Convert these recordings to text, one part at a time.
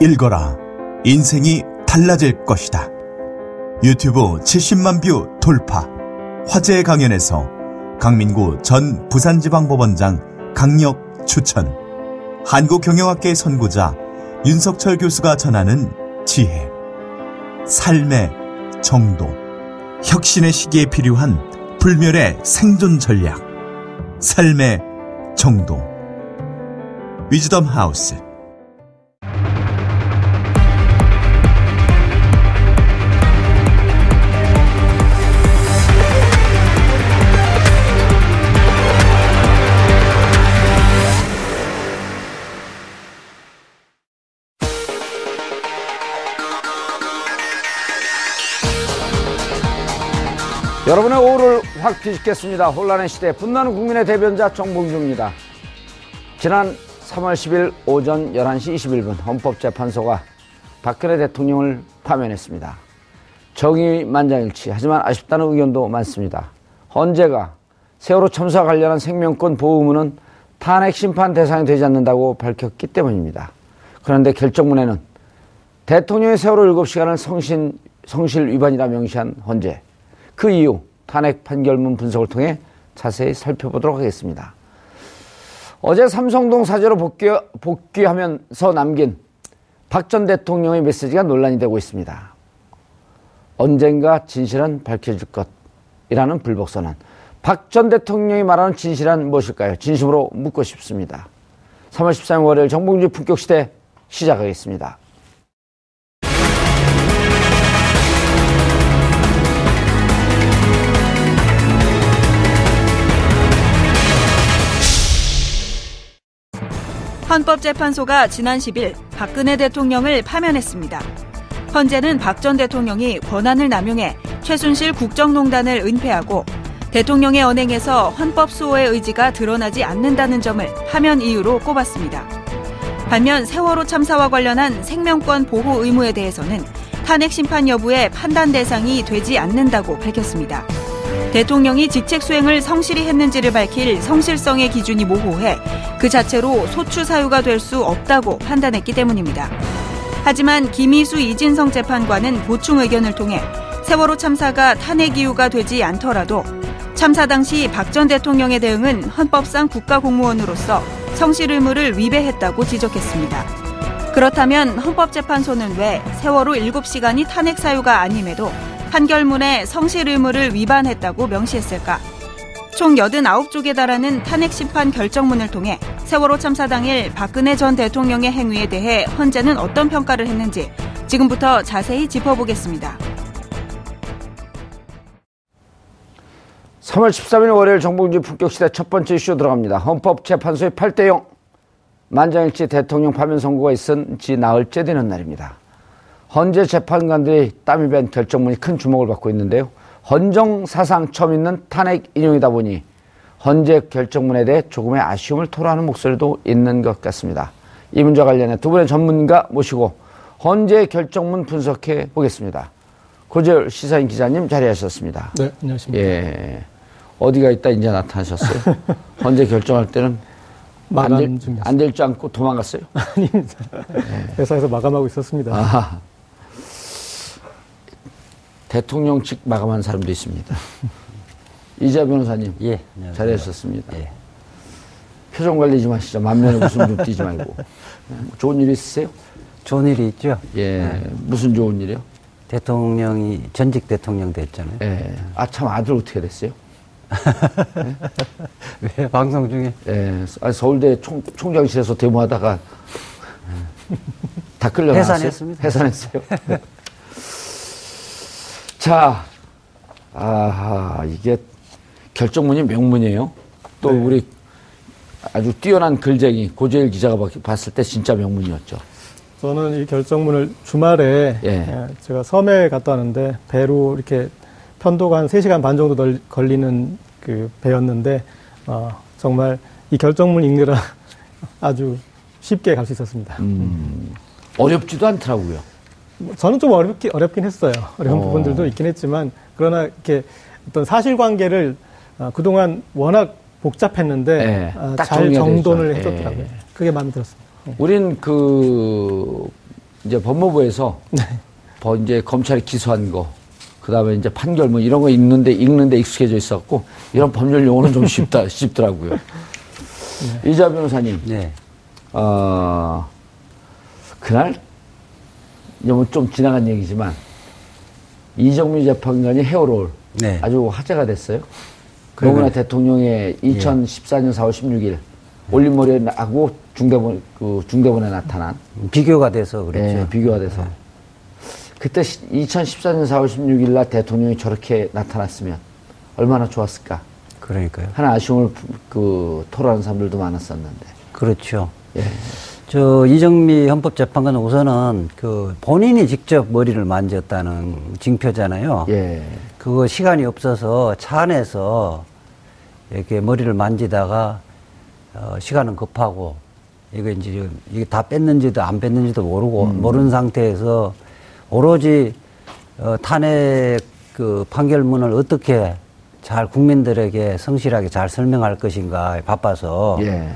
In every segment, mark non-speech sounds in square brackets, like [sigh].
읽어라. 인생이 달라질 것이다. 유튜브 70만 view 돌파. 화제 강연에서 강민구 전 부산지방법원장 강력 추천. 한국경영학계 선구자 윤석철 교수가 전하는 지혜. 삶의 정도. 혁신의 시기에 필요한 불멸의 생존 전략. 삶의 정도. 위즈덤 하우스. 여러분의 오후를 확 뒤집겠습니다. 혼란의 시대 분노하는 국민의 대변자 정봉주입니다. 지난 3월 10일 오전 11시 21분 헌법재판소가 박근혜 대통령을 파면했습니다. 정의 만장일치 하지만 아쉽다는 의견도 많습니다. 헌재가 세월호 참사 관련한 생명권 보호 의무는 탄핵 심판 대상이 되지 않는다고 밝혔기 때문입니다. 그런데 결정문에는 대통령의 세월호 7시간을 성신, 성실 위반이라 명시한 헌재 그 이유 탄핵 판결문 분석을 통해 자세히 살펴보도록 하겠습니다. 어제 삼성동 사저로 복귀, 복귀 하면서 남긴 박 전 대통령의 메시지가 논란이 되고 있습니다. 언젠가 진실은 밝혀질 것이라는 불복선언. 박 전 대통령이 말하는 진실은 무엇일까요? 진심으로 묻고 싶습니다. 3월 13일 월요일 정봉주 품격시대 시작하겠습니다. 헌법재판소가 지난 10일 박근혜 대통령을 파면했습니다. 헌재는 박 전 대통령이 권한을 남용해 최순실 국정농단을 은폐하고 대통령의 언행에서 헌법 수호의 의지가 드러나지 않는다는 점을 파면 이유로 꼽았습니다. 반면 세월호 참사와 관련한 생명권 보호 의무에 대해서는 탄핵 심판 여부의 판단 대상이 되지 않는다고 밝혔습니다. 대통령이 직책 수행을 성실히 했는지를 밝힐 성실성의 기준이 모호해 그 자체로 소추 사유가 될 수 없다고 판단했기 때문입니다. 하지만 김희수 이진성 재판관은 보충 의견을 통해 세월호 참사가 탄핵 이유가 되지 않더라도 참사 당시 박 전 대통령의 대응은 헌법상 국가 공무원으로서 성실 의무를 위배했다고 지적했습니다. 그렇다면 헌법재판소는 왜 세월호 7시간이 탄핵 사유가 아님에도 판결문에 성실 의무를 위반했다고 명시했을까? 총 89쪽에 달하는 탄핵 심판 결정문을 통해 세월호 참사 당일 박근혜 전 대통령의 행위에 대해 헌재는 어떤 평가를 했는지 지금부터 자세히 짚어보겠습니다. 3월 13일 월요일 정봉주 품격시대 첫 번째 이슈 들어갑니다. 헌법재판소의 8대0 만장일치 대통령 파면 선고가 있은 지 나흘째 되는 날입니다. 헌재 재판관들의 땀이 밴 결정문이 큰 주목을 받고 있는데요. 헌정 사상 처음 있는 탄핵 인용이다 보니 헌재 결정문에 대해 조금의 아쉬움을 토로하는 목소리도 있는 것 같습니다. 이 문제와 관련해 두 분의 전문가 모시고 헌재 결정문 분석해 보겠습니다. 고재열 시사인 기자님 자리하셨습니다. 네, 안녕하십니까. 예. 어디가 있다 이제 나타나셨어요? [laughs] 헌재 결정할 때는 마감. 안될 줄 않고 도망갔어요? [laughs] 아닙니다. 회사에서 마감하고 있었습니다. 아하. 대통령직 마감한 사람도 있습니다. 이자 변호사님. 예. 잘하셨습니다. 예. 표정 관리 좀 하시죠. 만면에 웃음 좀 띄지 말고. 좋은 일 있으세요? 좋은 일이 있죠. 예. 무슨 좋은 일이요? 대통령이 전직 대통령 됐잖아요. 예. 아, 참 아들 어떻게 됐어요? [laughs] 왜 방송 중에 예. 아, 서울대 총, 총장실에서 데모하다가 다 끌려나왔어요? 해산했습니다. 해산했어요. [laughs] 자, 아하, 이게 결정문이 명문이에요. 또 네. 우리 아주 뛰어난 글쟁이 고재일 기자가 봤을 때 진짜 명문이었죠. 저는 이 결정문을 주말에 예. 예, 제가 섬에 갔다 왔는데 배로 이렇게 편도가 한 3시간 반 정도 널- 걸리는 그 배였는데 어, 정말 이 결정문 읽느라 [laughs] 아주 쉽게 갈 수 있었습니다. 음, 어렵지도 않더라고요. 뭐 저는 좀 어렵긴, 어렵긴 했어요. 어려운 어. 부분들도 있긴 했지만 그러나 이렇게 어떤 사실관계를 어, 그동안 워낙 복잡했는데 예, 아, 딱잘 정돈을 있죠. 해줬더라고요. 예. 그게 마음에 들었습니다. 예. 우린 그 이제 법무부에서 네. 뭐 이제 검찰이 기소한 거, 그 다음에 이제 판결 뭐 이런 거 읽는데, 읽는데 익숙해져 있었고, 이런 법률 용어는 좀 쉽다, [laughs] 쉽더라고요. 이자 변호사님, 네. 어, 그날, 이제 뭐좀 지나간 얘기지만, 이정미 재판관이 헤어롤 네. 아주 화제가 됐어요. 노무현 대통령의 2014년 4월 16일 올림머리에 하고 중대본 그 중대본에 나타난 비교가 돼서 그렇죠. 예, 비교가 돼서 그때 2014년 4월 16일 날 대통령이 저렇게 나타났으면 얼마나 좋았을까 그러니까요. 하는 아쉬움을 그 토로하는 사람들도 많았었는데 그렇죠. 예. 저 이정미 헌법재판관은 우선은 그 본인이 직접 머리를 만졌다는 징표잖아요. 예. 그거 시간이 없어서 차 안에서 이렇게 머리를 만지다가 어, 시간은 급하고 이거 이제 이게 다 뺐는지도 안 뺐는지도 모르고 모르는 상태에서 오로지 어, 탄핵 그 판결문을 어떻게 잘 국민들에게 성실하게 잘 설명할 것인가 바빠서 예.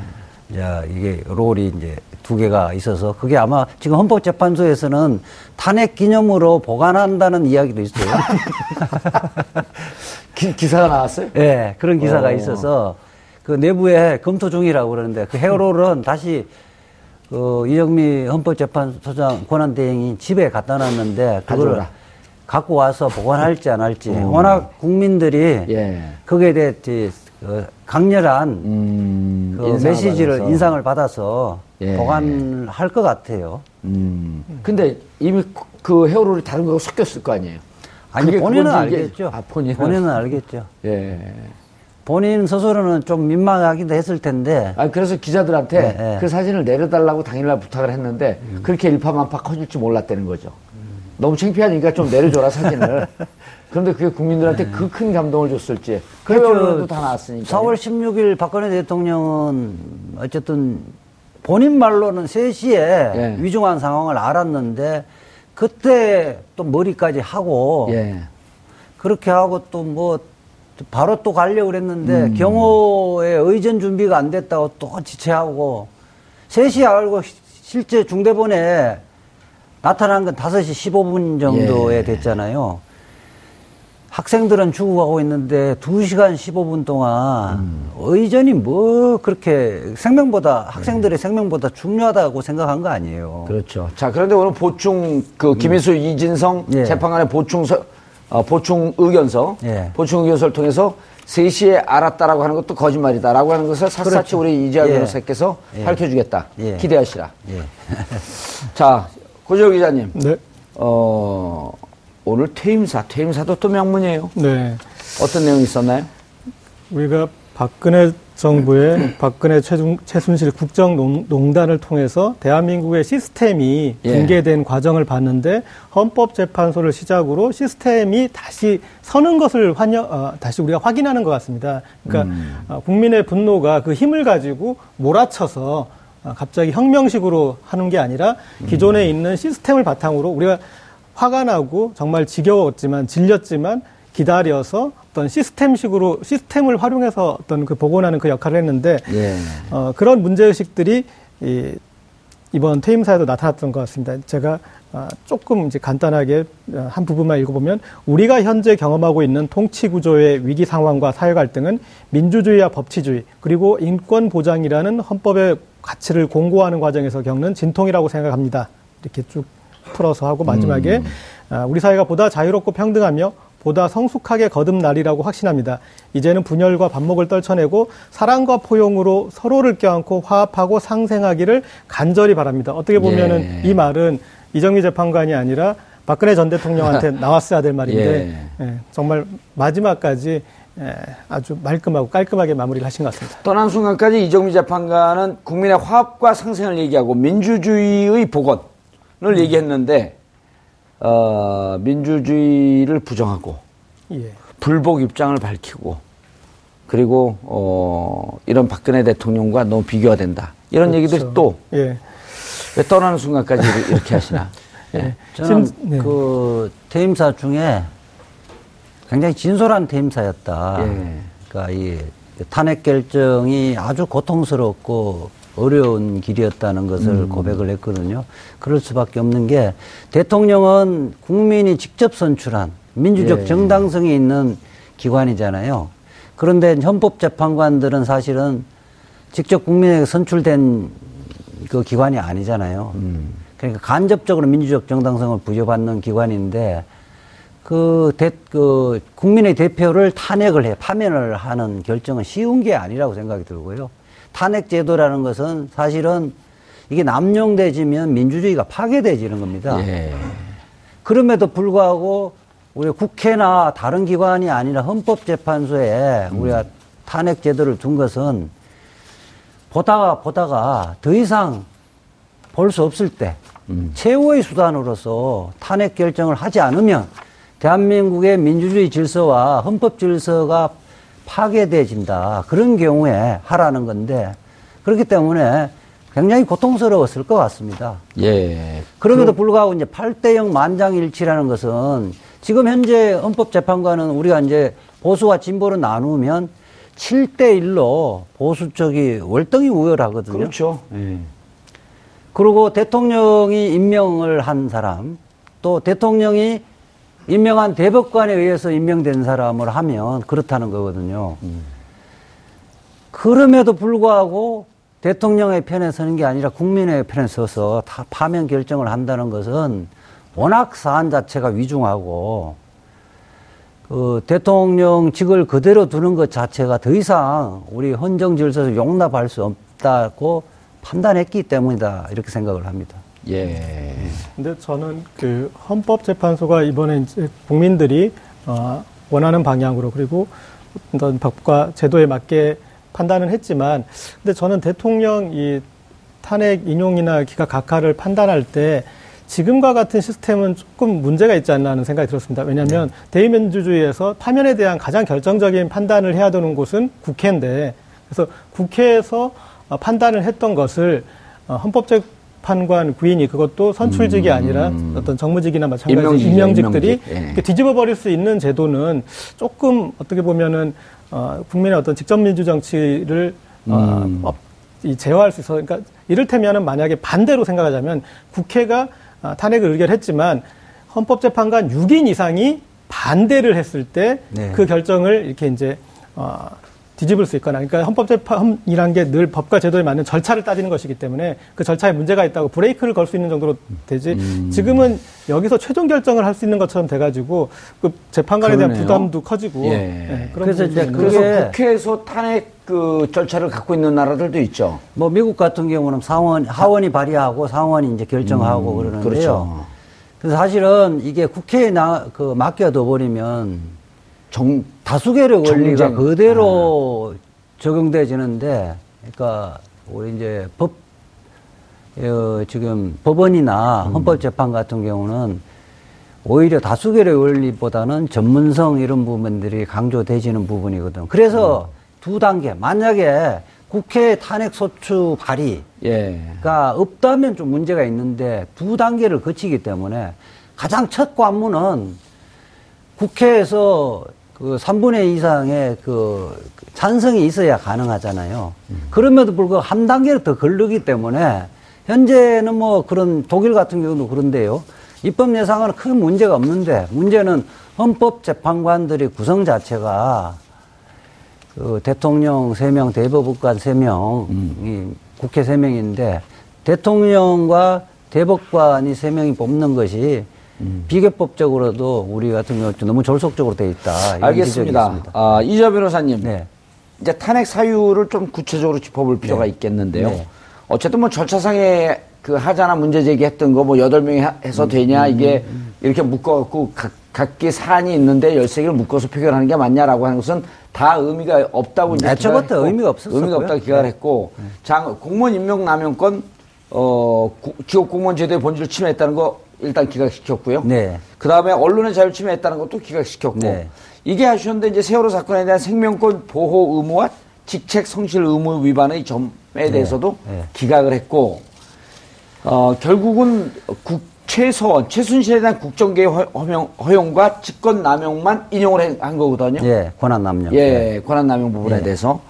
이제 이게 롤이 이제 두 개가 있어서 그게 아마 지금 헌법재판소에서는 탄핵 기념으로 보관한다는 이야기도 있어요. [laughs] 기, 기사가 나왔어요? 예, 그런 기사가 어. 있어서 그 내부에 검토 중이라고 그러는데 그 헤어롤은 다시 그 이정미 헌법재판소장 권한대행이 집에 갖다 놨는데 그거를 가져오라. 갖고 와서 보관할지 안 할지 워낙 국민들이 어. 예. 거기에 대해 그 강렬한 음, 그 메시지를 받아서. 인상을 받아서 예. 보관할 것 같아요. 음. 근데 이미 그- 그 헤어롤이 다른 거하고 섞였을 거 아니에요? 아니 본인은 알겠죠. 아, 본인은. 본인은 알겠죠. 예. 본인 스스로는 좀 민망하기도 했을 텐데 아, 그래서 기자들한테 네, 네. 그 사진을 내려달라고 당일날 부탁을 했는데 그렇게 일파만파 커질 줄 몰랐다는 거죠. 너무 창피하니까 좀 내려줘라 사진을. [laughs] 그런데 그게 국민들한테 그 큰 감동을 줬을지. 그 언론도 다 나왔으니까. 4월 16일 박근혜 대통령은 어쨌든 본인 말로는 3시에 예. 위중한 상황을 알았는데 그때 또 머리까지 하고 예. 그렇게 하고 또 뭐 바로 또 가려고 그랬는데 음. 경호의 의전 준비가 안 됐다고 또 지체하고 3시에 알고 시- 실제 중대본에 나타난 건 5시 15분 정도에 예. 됐잖아요. 학생들은 죽어가고 있는데 2시간 15분 동안 음. 의전이 뭐 그렇게 생명보다 학생들의 생명보다 중요하다고 생각한 거 아니에요. 그렇죠. 자, 그런데 오늘 보충, 그, 김희수, 이진성 예. 재판관의 보충, 서, 어, 보충 의견서, 예. 보충 의견서를 통해서 3시에 알았다라고 하는 것도 거짓말이다라고 하는 것을 샅샅이 그렇죠. 우리 이재하 예. 변호사께서 예. 밝혀주겠다. 예. 기대하시라. 예. [laughs] 자, 고재호 기자님. 네. 어, 오늘 퇴임사, 퇴임사도 또 명문이에요. 네. 어떤 내용이 있었나요? 우리가 박근혜 정부의 [clears throat] 박근혜 최중, 최순실 국정농단을 통해서 대한민국의 시스템이 예. 붕괴된 과정을 봤는데 헌법재판소를 시작으로 시스템이 다시 서는 것을 환영, 어, 다시 우리가 확인하는 것 같습니다. 그러니까 어, 국민의 분노가 그 힘을 가지고 몰아쳐서 어, 갑자기 혁명식으로 하는 게 아니라 기존에 있는 시스템을 바탕으로 우리가 화가 나고 정말 지겨웠지만 질렸지만 기다려서 어떤 시스템식으로 시스템을 활용해서 어떤 그 복원하는 그 역할을 했는데 예. 어, 그런 문제 의식들이 이, 이번 퇴임사에도 나타났던 것 같습니다. 제가 아, 조금 이제 간단하게 어, 한 부분만 읽어보면 우리가 현재 경험하고 있는 통치 구조의 위기 상황과 사회 갈등은 민주주의와 법치주의 그리고 인권 보장이라는 헌법의 가치를 공고하는 과정에서 겪는 진통이라고 생각합니다. 이렇게 쭉 풀어서 하고 마지막에 아, 우리 사회가 보다 자유롭고 평등하며 보다 성숙하게 거듭나리라고 확신합니다. 이제는 분열과 반목을 떨쳐내고 사랑과 포용으로 서로를 껴안고 화합하고 상생하기를 간절히 바랍니다. 어떻게 보면은 예. 이 말은 이정미 재판관이 아니라 박근혜 전 대통령한테 [laughs] 나왔어야 될 말인데 예, 정말 마지막까지 예, 아주 말끔하고 깔끔하게 마무리를 하신 것 같습니다. 떠난 순간까지 이정미 재판관은 국민의 화합과 상생을 얘기하고 민주주의의 복원 을 얘기했는데 어, 민주주의를 부정하고 예. 불복 입장을 밝히고 그리고 어, 이런 박근혜 대통령과 너무 비교가 된다. 이런 얘기들이 그렇죠. 또 예. 왜 떠나는 순간까지 이렇게- 하시나? [laughs] 예. 저는 심- 네. 그 퇴임사 중에 굉장히 진솔한 퇴임사였다. 예. 그러니까 이 탄핵 결정이 아주 고통스럽고 어려운 길이었다는 것을 고백을 했거든요. 그럴 수밖에 없는 게 대통령은 국민이 직접 선출한 민주적 예. 정당성이 있는 기관이잖아요. 그런데 헌법재판관들은 사실은 직접 국민에게 선출된 그 기관이 아니잖아요. 그러니까 간접적으로 민주적 정당성을 부여받는 기관인데 그, 대, 그 국민의 대표를 탄핵을 해 파면을 하는 결정은 쉬운 게 아니라고 생각이 들고요. 탄핵 제도라는 것은 사실은 이게 남용돼지면 민주주의가 파괴돼지는 겁니다. 예. 그럼에도 불구하고 우리 국회나 다른 기관이 아니라 헌법재판소에 우리가 탄핵 제도를 둔 것은 보다가 보다가 더 이상 볼 수 없을 때 최후의 수단으로서 탄핵 결정을 하지 않으면 대한민국의 민주주의 질서와 헌법 질서가 파괴돼진다. 그런 경우에 하라는 건데 그렇기 때문에 굉장히 고통스러웠을 것 같습니다. 예. 그럼에도 불구하고 이제 8대0 만장일치라는 것은 지금 현재 헌법재판관은 우리가 이제 보수와 진보로 나누면 7대1로 보수 쪽이 월등히 우월하거든요. 그렇죠. 예. 그리고 대통령이 임명을 한 사람, 또 대통령이 임명한 대법관에 의해서 임명된 사람을 하면 그렇다는 거거든요. 그럼에도 불구하고 대통령의 편에 서는 게 아니라 국민의 편에 서서 다 파면 결정을 한다는 것은 워낙 사안 자체가 위중하고 그 대통령직을 그대로 두는 것 자체가 더 이상 우리 헌정 질서에서 용납할 수 없다고 판단했기 때문이다 이렇게 생각을 합니다. 예. 근데 저는 그 헌법재판소가 이번에 이제 국민들이 어, 원하는 방향으로 그리고 어떤 법과 제도에 맞게 판단을 했지만, 근데 저는 대통령 이 탄핵 인용이나 기각 각하를 판단할 때 지금과 같은 시스템은 조금 문제가 있지 않나 하는 생각이 들었습니다. 왜냐하면 대의민주주의에서 파면에 대한 가장 결정적인 판단을 해야 되는 곳은 국회인데, 그래서 국회에서 어, 판단을 했던 것을 어, 헌법재 판관 구인이 그것도 선출직이 아니라 어떤 정무직이나 마찬가지 임명직들이 임명직. 예. 뒤집어 버릴 수 있는 제도는 조금 어떻게 보면은 어, 국민의 어떤 직접 민주 정치를 어, 어, 이 제어할 수 있어. 그러니까 이를테면은 만약에 반대로 생각하자면 국회가 아, 탄핵을 의결했지만 헌법재판관 6인 이상이 반대를 했을 때그 네. 결정을 이렇게 이제 어, 뒤집을 수 있거나 그러니까 헌법재판이란 게 늘 법과 제도에 맞는 절차를 따지는 것이기 때문에 그 절차에 문제가 있다고 브레이크를 걸 수 있는 정도로 되지 지금은 여기서 최종 결정을 할 수 있는 것처럼 돼가지고 그 재판관에 대한 그러네요. 부담도 커지고 예. 예, 그런 그래서 이제 그래서 국회에서 탄핵 그 절차를 갖고 있는 나라들도 있죠. 뭐 미국 같은 경우는 상원 하원이 발의하고 상원이 이제 결정하고 그러는데요. 그렇죠. 그래서 사실은 이게 국회에 나, 그 맡겨둬 버리면 정, 다수결의 원리가 정쟁. 그대로 적용돼지는데, 그러니까 우리 이제 법, 어, 지금 법원이나 음. 헌법재판 같은 경우는 오히려 다수결의 원리보다는 전문성 이런 부분들이 강조돼지는 부분이거든. 그래서 음. 두 단계, 만약에 국회 탄핵 소추 발의, 예. 가 없다면 좀 문제가 있는데 두 단계를 거치기 때문에 가장 첫 관문은 국회에서 그 3분의 2 이상의 그 찬성이 있어야 가능하잖아요. 그럼에도 불구하고 한 단계를 더 걸르기 때문에 현재는 뭐 그런 독일 같은 경우도 그런데요. 입법 예상은 큰 문제가 없는데 문제는 헌법재판관들의 구성 자체가 그 대통령 세명 대법관 세명이 국회 세명인데 대통령과 대법관이 세명이 뽑는 것이 비교법적으로도 우리 같은 경우 좀 너무 졸속적으로 돼 있다. 알겠습니다. 아, 이자 변호사님. 네. 이제 탄핵 사유를 좀 구체적으로 짚어볼 필요가 네. 있겠는데요. 네. 어쨌든 뭐 절차상에 그 하자나 문제 제기했던 거 뭐 여덟 명이 하- 음, 해서 되냐 이게 이렇게 묶어갖고 각, 각기 사안이 있는데 열세 개를 묶어서 표결하는 게 맞냐라고 하는 것은 다 의미가 없다고 이제 애초부터 기각을 했고, 의미가 없었었고요. 의미가 없다고 기각을 네. 했고 장 공무원 임명 남용권 어 구- 지역 공무원 제도의 본질을 침해했다는 거 일단 기각시켰고요. 네. 그 다음에 언론의 자유를 침해했다는 것도 기각시켰고 네. 이게 하셨는데 이제 세월호 사건에 대한 생명권 보호 의무와 직책 성실 의무 위반의 점에 대해서도 네. 기각을 했고 어, 결국은 국 최서원 최순실에 대한 국정개의 허- 허용, 허용과 직권 남용만 인용을 해- 한 거거든요. 예, 권한 남용. 예, 권한 남용 부분에 예. 대해서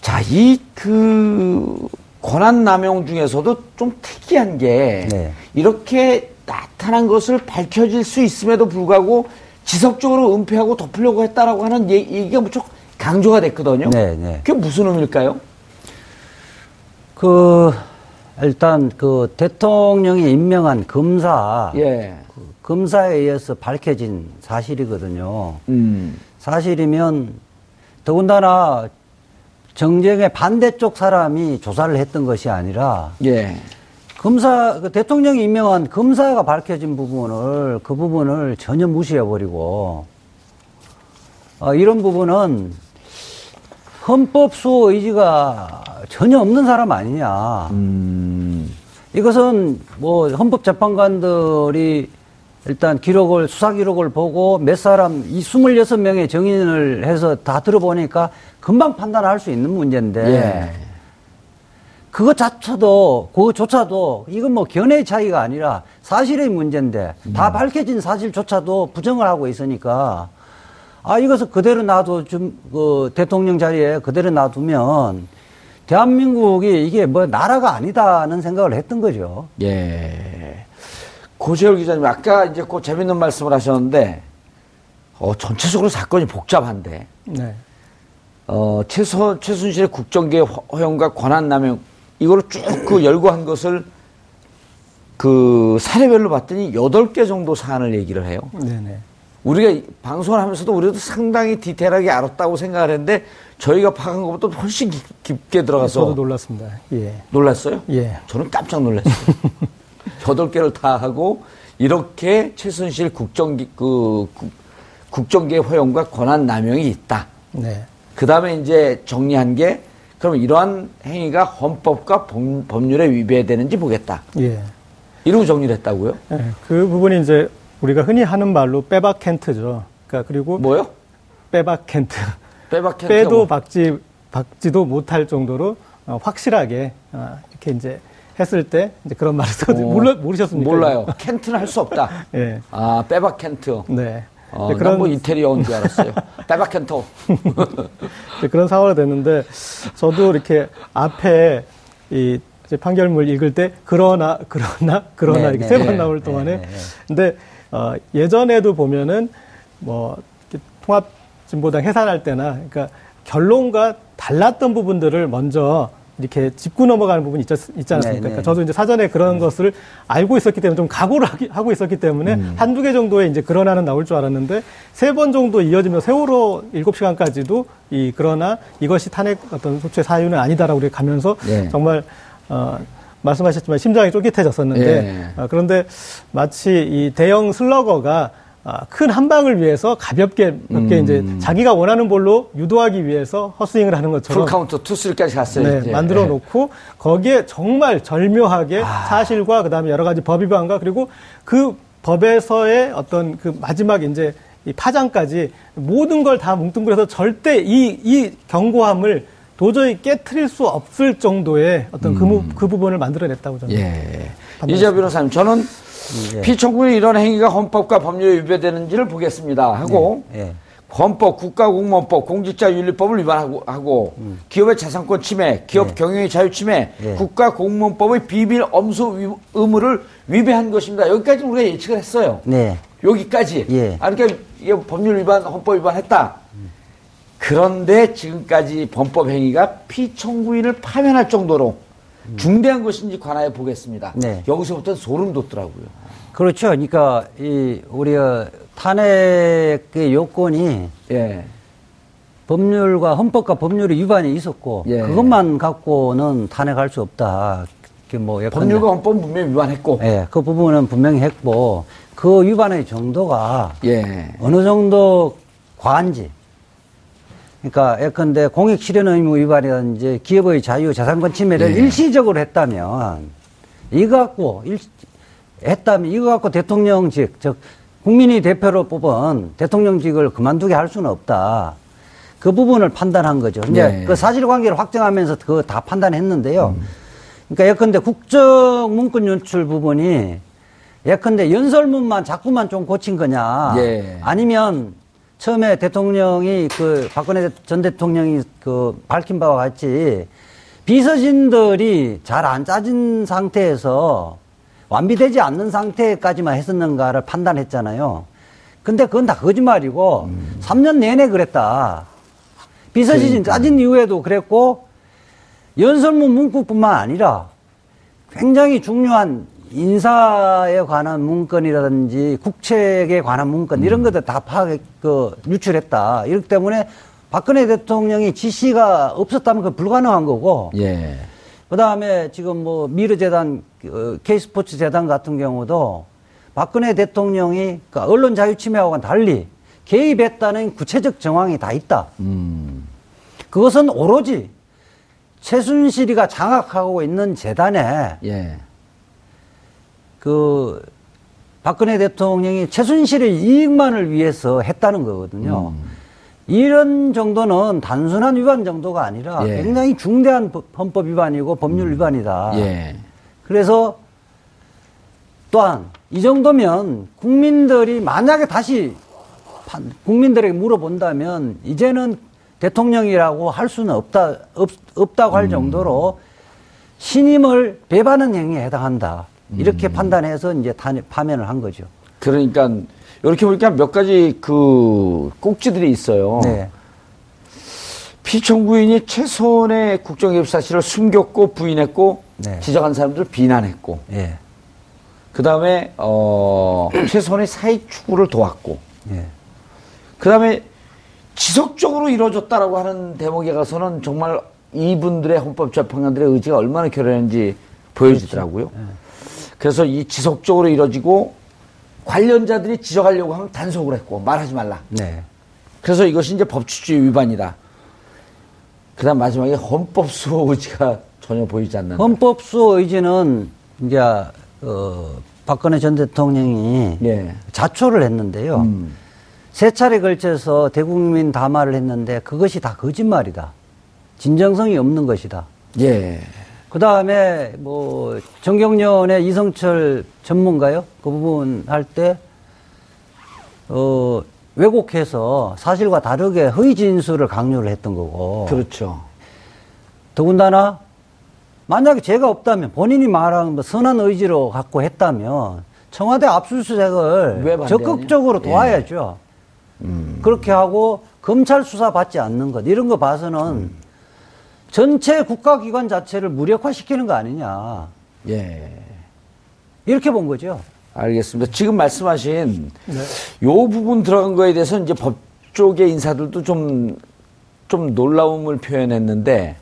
자, 이 그 권한 남용 중에서도 좀 특이한 게 네. 이렇게 나타난 것을 밝혀질 수 있음에도 불구하고 지속적으로 은폐하고 덮으려고 했다라고 하는 얘- 얘기가 무척 강조가 됐거든요. 네, 네. 그게 무슨 의미일까요? 그 일단 그 대통령이 임명한 검사 예. 그 검사에 의해서 밝혀진 사실이거든요. 음. 사실이면 더군다나 정쟁의 반대쪽 사람이 조사를 했던 것이 아니라 예. 검사 그 대통령이 임명한 검사가 밝혀진 부분을 그 부분을 전혀 무시해 버리고 어, 이런 부분은 헌법 수호 의지가 전혀 없는 사람 아니냐. 음. 이것은 뭐 헌법재판관들이 일단 기록을 수사 기록을 보고 몇 사람 이 26명의 정인을 해서 다 들어보니까 금방 판단할 수 있는 문제인데 예. 그것 자체도 그조차도 이건 뭐 견해의 차이가 아니라 사실의 문제인데 다 음. 밝혀진 사실조차도 부정을 하고 있으니까 아 이것을 그대로 놔둬 좀 그 대통령 자리에 그대로 놔두면 대한민국이 이게 뭐 나라가 아니다는 생각을 했던 거죠. 예. 고재열 기자님, 아까 이제 그 재밌는 말씀을 하셨는데, 어, 전체적으로 사건이 복잡한데, 네. 어, 최소, 최순실의 국정계 허용과 권한남용, 이거를 쭉 그 열거한 것을 그 사례별로 봤더니 8개 정도 사안을 얘기를 해요. 네네. 우리가 이 방송을 하면서도 우리도 상당히 디테일하게 알았다고 생각을 했는데, 저희가 파악한 것보다 훨씬 깊- 깊게 들어가서 저도 놀랐습니다. 예. 놀랐어요? 예. 저는 깜짝 놀랐어요. [laughs] 여덟 개를 다 하고 이렇게 최순실 국정기 그 국- 국정계 허용과 권한 남용이 있다. 네. 그 다음에 이제 정리한 게 그럼 이러한 행위가 헌법과 법, 법률에 위배되는지 보겠다. 예. 이러고 정리를 했다고요? 예. 그 부분이 이제 우리가 흔히 하는 말로 빼박캔트죠. 그러니까 그리고 뭐요? 빼박캔트. 빼박캔트가 빼도 뭐- 박지 박지도 못할 정도로 어, 확실하게 어, 이렇게 이제 했을 때 이제 그런 말을 쓰거든요. 어, 몰라 모르셨습니까? 몰라요. 캔트는 할 수 없다. [laughs] 예. 아, 빼박 캔트. 네. 어, 이제 난뭐 이태리어인 줄 알았어요. [laughs] 빼박. [laughs] 이제 그런 상황이 됐는데 저도 이렇게 앞에 이 이제 판결문 읽을 때 그러나 그러나 그러나 네, 이렇게 네, 세번 네, 나올 네, 동안에 네, 네. 근데 어 예전에도 보면은 뭐 통합 진보당 해산할 때나 그러니까 결론과 달랐던 부분들을 먼저 이렇게 짚고 넘어가는 부분이 있지, 있지 않습니까? 네, 네. 그러니까 저도 이제 사전에 그런 것을 알고 있었기 때문에 좀 각오를 하고 있었기 때문에 음. 한두 개 정도의 이제 그러나는 나올 줄 알았는데 세 번 정도 이어지면서 세월호 일곱 시간까지도 이 그러나 이것이 탄핵 어떤 소추의 사유는 아니다라고 우리가 가면서 네. 정말 어 말씀하셨지만 심장이 쫄깃해졌었는데 예. 어, 그런데 마치 이 대형 슬러거가 아, 큰 한방을 위해서 가볍게 몇개 음. 이제 자기가 원하는 볼로 유도하기 위해서 헛스윙을 하는 것처럼 풀카운트 two, three까지 갔어요. 네. 만들어 놓고 거기에 정말 절묘하게 아. 사실과 그다음에 여러 가지 법 위반과 그리고 그 법에서의 어떤 그 마지막 이제 이 파장까지 모든 걸 다 뭉뚱그려서 절대 이, 이 견고함을 도저히 깨트릴 수 없을 정도의 어떤 그, 부- 그 부분을 만들어냈다고 저는 예. 이재 변호사님, 저는 예. 피청구의 이런 행위가 헌법과 법률에 위배되는지를 보겠습니다. 하고 예. 헌법, 국가공무원법, 공직자윤리법을 위반하고 하고 기업의 자산권 침해, 기업 네. 경영의 자유 침해, 예. 국가공무원법의 비밀 엄수 위- 의무를 위배한 것입니다. 여기까지 우리가 예측을 했어요. 네. 여기까지. 예. 아, 그러니까 이게 법률 위반, 헌법 위반했다. 그런데 지금까지 범법 행위가 피청구인을 파면할 정도로 중대한 것인지 관하여 보겠습니다. 네. 여기서부터 소름 돋더라고요. 그렇죠. 그러니까 이 우리가 탄핵의 요건이 예. 법률과 헌법과 법률의 위반이 있었고 예. 그것만 갖고는 탄핵할 수 없다. 그뭐 법률과 헌법 분명히 위반했고. 예, 그 부분은 분명히 했고 그 위반의 정도가 예. 어느 정도 과한지. 그러니까 예컨대 공익 실현 의무 위반이라든지 기업의 자유 자산권 침해를 예. 일시적으로 했다면 이거 갖고 일, 했다면 이거 갖고 대통령직 즉 국민이 대표로 뽑은 대통령직을 그만두게 할 수는 없다. 그 부분을 판단한 거죠. 이제 네. 그 사실관계를 확정하면서 그거 다 판단했는데요. 그러니까 예컨대 국정 문건 연출 부분이 예컨대 연설문만 자꾸만 좀 고친 거냐. 예. 아니면 처음에 대통령이 그 박근혜 전 대통령이 그 밝힌 바와 같이 비서진들이 잘 안 짜진 상태에서 완비되지 않는 상태까지만 했었는가를 판단했잖아요. 근데 그건 다 거짓말이고 음. 3년 내내 그랬다. 비서진 그러니까. 짜진 이후에도 그랬고 연설문 문구뿐만 아니라 굉장히 중요한 인사에 관한 문건이라든지 국책에 관한 문건 음. 이런 것들 다 파악 그 유출했다. 이렇기 때문에 박근혜 대통령이 지시가 없었다면 그 불가능한 거고 예. 그 다음에 지금 뭐 미르재단, 어, K스포츠 재단 같은 경우도 박근혜 대통령이 그러니까 언론 자유 침해하고는 달리 개입했다는 구체적 정황이 다 있다. 음. 그것은 오로지 최순실이가 장악하고 있는 재단에 예. 그 박근혜 대통령이 최순실의 이익만을 위해서 했다는 거거든요. 음. 이런 정도는 단순한 위반 정도가 아니라 예. 굉장히 중대한 법- 헌법 위반이고 법률 위반이다. 예. 그래서 또한 이 정도면 국민들이 만약에 다시 판- 국민들에게 물어본다면 이제는 대통령이라고 할 수는 없다 없, 없다고 음. 할 정도로 신임을 배반하는 행위에 해당한다 이렇게 음. 판단해서 이제 타- 파면을 한 거죠. 그러니까 이렇게 보니까 몇 가지 그 꼭지들이 있어요. 네, 피청구인이 최소한의 국정개입 사실을 숨겼고 부인했고 네. 지적한 사람들을 비난했고 예, 그 다음에 어, 최소한의 사익 추구를 도왔고 예, 그 다음에 지속적으로 이루어졌다라고 하는 대목에 가서는 정말 이분들의 헌법재판관들의 의지가 얼마나 결연한지 보여지더라고요. 그 래서 이 지속적으로 이루어지고 관련자들이 지적하려고 하면 단속을 했고 말하지 말라. 네, 그래서 이것이 이제 법치주의 위반이다. 그 다음 마지막에 헌법 수호 의지가 전혀 보이지 않는. 헌법 수호 의지는 이제 어, 박근혜 전 대통령이 예. 자초를 했는데요. 음. 세 차례 걸쳐서 대국민 담화를 했는데 그것이 다 거짓말이다. 진정성이 없는 것이다. 예. 그 다음에 뭐 정경련의 이성철 전문가요? 그 부분 할 때, 어, 왜곡해서 사실과 다르게 허위 진술을 강요를 했던 거고. 그렇죠. 더군다나 만약에 죄가 없다면 본인이 말한 뭐 선한 의지로 갖고 했다면 청와대 왜 압수수색을? 적극적으로 예. 도와야죠. 그렇게 하고 검찰 수사 받지 않는 것 이런 거 봐서는 전체 국가기관 자체를 무력화시키는 거 아니냐 예. 이렇게 본 거죠. 알겠습니다. 지금 말씀하신 요 부분 들어간 거에 대해서 이제 법 쪽의 인사들도 좀, 좀 놀라움을 표현했는데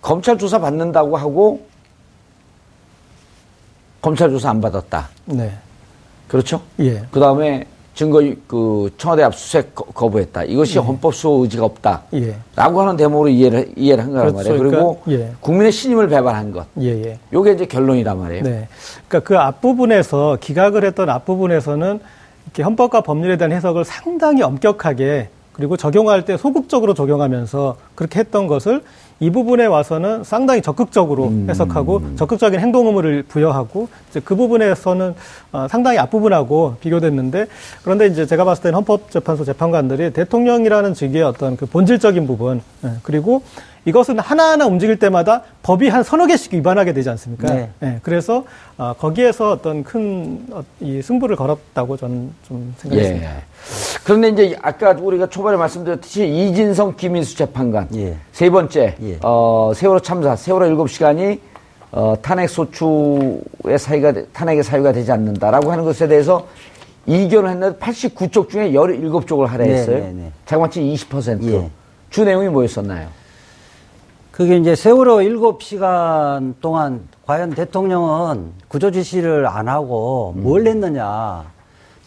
검찰 조사 받는다고 하고 검찰 조사 안 받았다. 네. 그렇죠? 예. 그 다음에 증거 그 청와대 압수수색 거- 거부했다. 이것이 헌법 수호 의지가 없다. 예. 라고 하는 대목으로 이해를, 이해를 한 거란 그렇죠. 말이에요. 그리고 그러니까, 예. 국민의 신임을 배반한 것. 예, 예. 요게 이제 결론이란 말이에요. 네. 그러니까 그 앞부분에서 기각을 했던 앞부분에서는 이렇게 헌법과 법률에 대한 해석을 상당히 엄격하게 그리고 적용할 때 소극적으로 적용하면서 그렇게 했던 것을 이 부분에 와서는 상당히 적극적으로 해석하고 적극적인 행동 의무를 부여하고 이제 그 부분에서는 어, 상당히 앞부분하고 비교됐는데 그런데 이제 제가 봤을 때는 헌법재판소 재판관들이 대통령이라는 직위의 어떤 그 본질적인 부분 예, 그리고 이것은 하나하나 움직일 때마다 법이 한 서너 개씩 위반하게 되지 않습니까? 네. 예, 그래서 어, 거기에서 어떤 큰 이 승부를 걸었다고 저는 좀 생각했습니다. 예. 그런데 이제 아까 우리가 초반에 말씀드렸듯이 이진성 김인수 재판관 예. 세 번째 예. 어, 세월호 참사 세월호 일곱 시간이 어, 탄핵 소추의 사유가 되- 탄핵의 사유가 되지 않는다라고 하는 것에 대해서 이견을 했는데 89쪽 중에 17쪽을 할애했어요. 네, 네, 네. 자그마치 20%. 예. 주 내용이 뭐였었나요? 그게 이제 세월호 일곱 시간 동안 과연 대통령은 구조 지시를 안 하고 뭘 했느냐.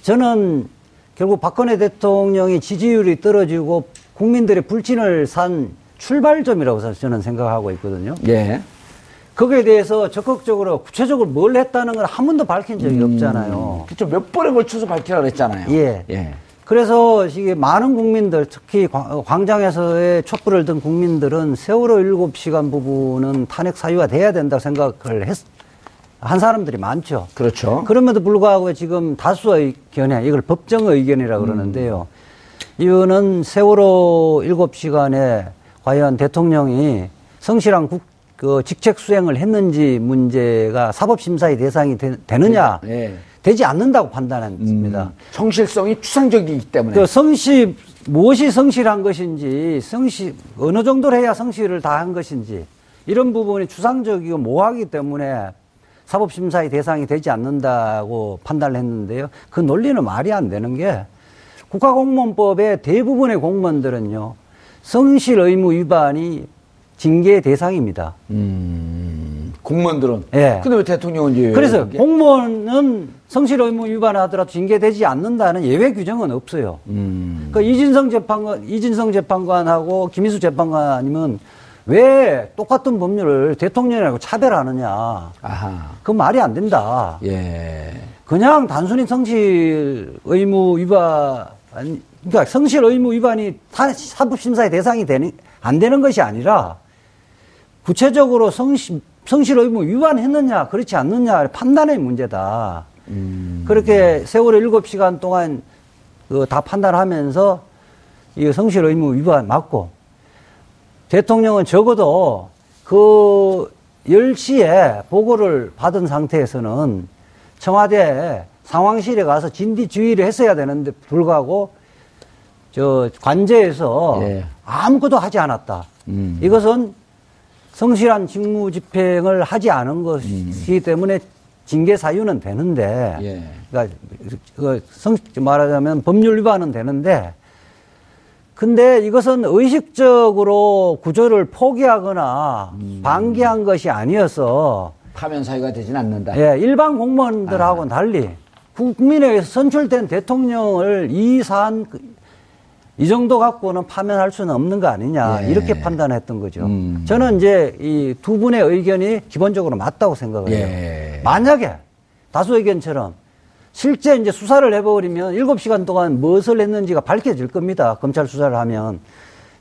저는 결국 박근혜 대통령이 지지율이 떨어지고 국민들의 불신을 산 출발점이라고 저는 생각하고 있거든요. 예. 거기에 대해서 적극적으로 구체적으로 뭘 했다는 걸 한 번도 밝힌 적이 없잖아요. 그렇죠. 몇 번에 걸쳐서 밝히라 그랬잖아요. 예. 예. 그래서 이게 많은 국민들, 특히 광- 광장에서의 촛불을 든 국민들은 세월호 일곱 시간 부분은 탄핵 사유가 돼야 된다고 생각을 했, 한 사람들이 많죠. 그렇죠. 그럼에도 불구하고 지금 다수 의견에 이걸 법정 의견이라 그러는데요. 이거는 세월호 일곱 시간에 과연 대통령이 성실한 국, 그 직책 수행을 했는지 문제가 사법심사의 대상이 되, 느냐 예. 되지 않는다고 판단했습니다. 음, 성실성이 추상적이기 때문에. 그 성실 무엇이 성실한 것인지 성실 어느 정도로 해야 성실을 다한 것인지 이런 부분이 추상적이고 모호하기 때문에 사법심사의 대상이 되지 않는다고 판단을 했는데요. 그 논리는 말이 안 되는 게 국가공무원법의 대부분의 공무원들은요 성실 의무 위반이 징계 대상입니다. 음, 공무원들은. 예. 근데 왜 대통령은 이제 그래서 그게? 공무원은 성실 의무 위반을 하더라도 징계되지 않는다는 예외 규정은 없어요. 음, 그 이진성 재판관, 이진성 재판관하고 김희수 재판관님은 왜 똑같은 법률을 대통령이라고 차별하느냐. 아하. 그 말이 안 된다. 예. 그냥 단순히 성실 의무 위반, 그러니까 성실 의무 위반이 사- 사법심사의 대상이 되는, 안 되는 것이 아니라 구체적으로 성실, 성실 의무 위반했느냐, 그렇지 않느냐 판단의 문제다. 그렇게 세월호 일곱 시간 동안 그 다 판단하면서 이 성실 의무 위반 맞고 대통령은 적어도 그 10시에 보고를 받은 상태에서는 청와대 상황실에 가서 진디 주의를 했어야 되는데 불구하고 저 관제에서 예. 아무것도 하지 않았다. 음. 이것은 성실한 직무 집행을 하지 않은 것이기 때문에 징계 사유는 되는데, 예. 그러니까 그 성, 말하자면 법률 위반은 되는데, 근데 이것은 의식적으로 구조를 포기하거나 방기한 것이 아니어서 파면 사유가 되진 않는다. 예, 일반 공무원들하고는 달리 국민에 의해서 선출된 대통령을 이 사안 이 정도 갖고는 파면할 수는 없는 거 아니냐 예. 이렇게 판단했던 거죠. 음. 저는 이제 이 두 분의 의견이 기본적으로 맞다고 생각을 해요. 예. 만약에 다수 의견처럼 실제 이제 수사를 해버리면 일곱 시간 동안 무엇을 했는지가 밝혀질 겁니다. 검찰 수사를 하면.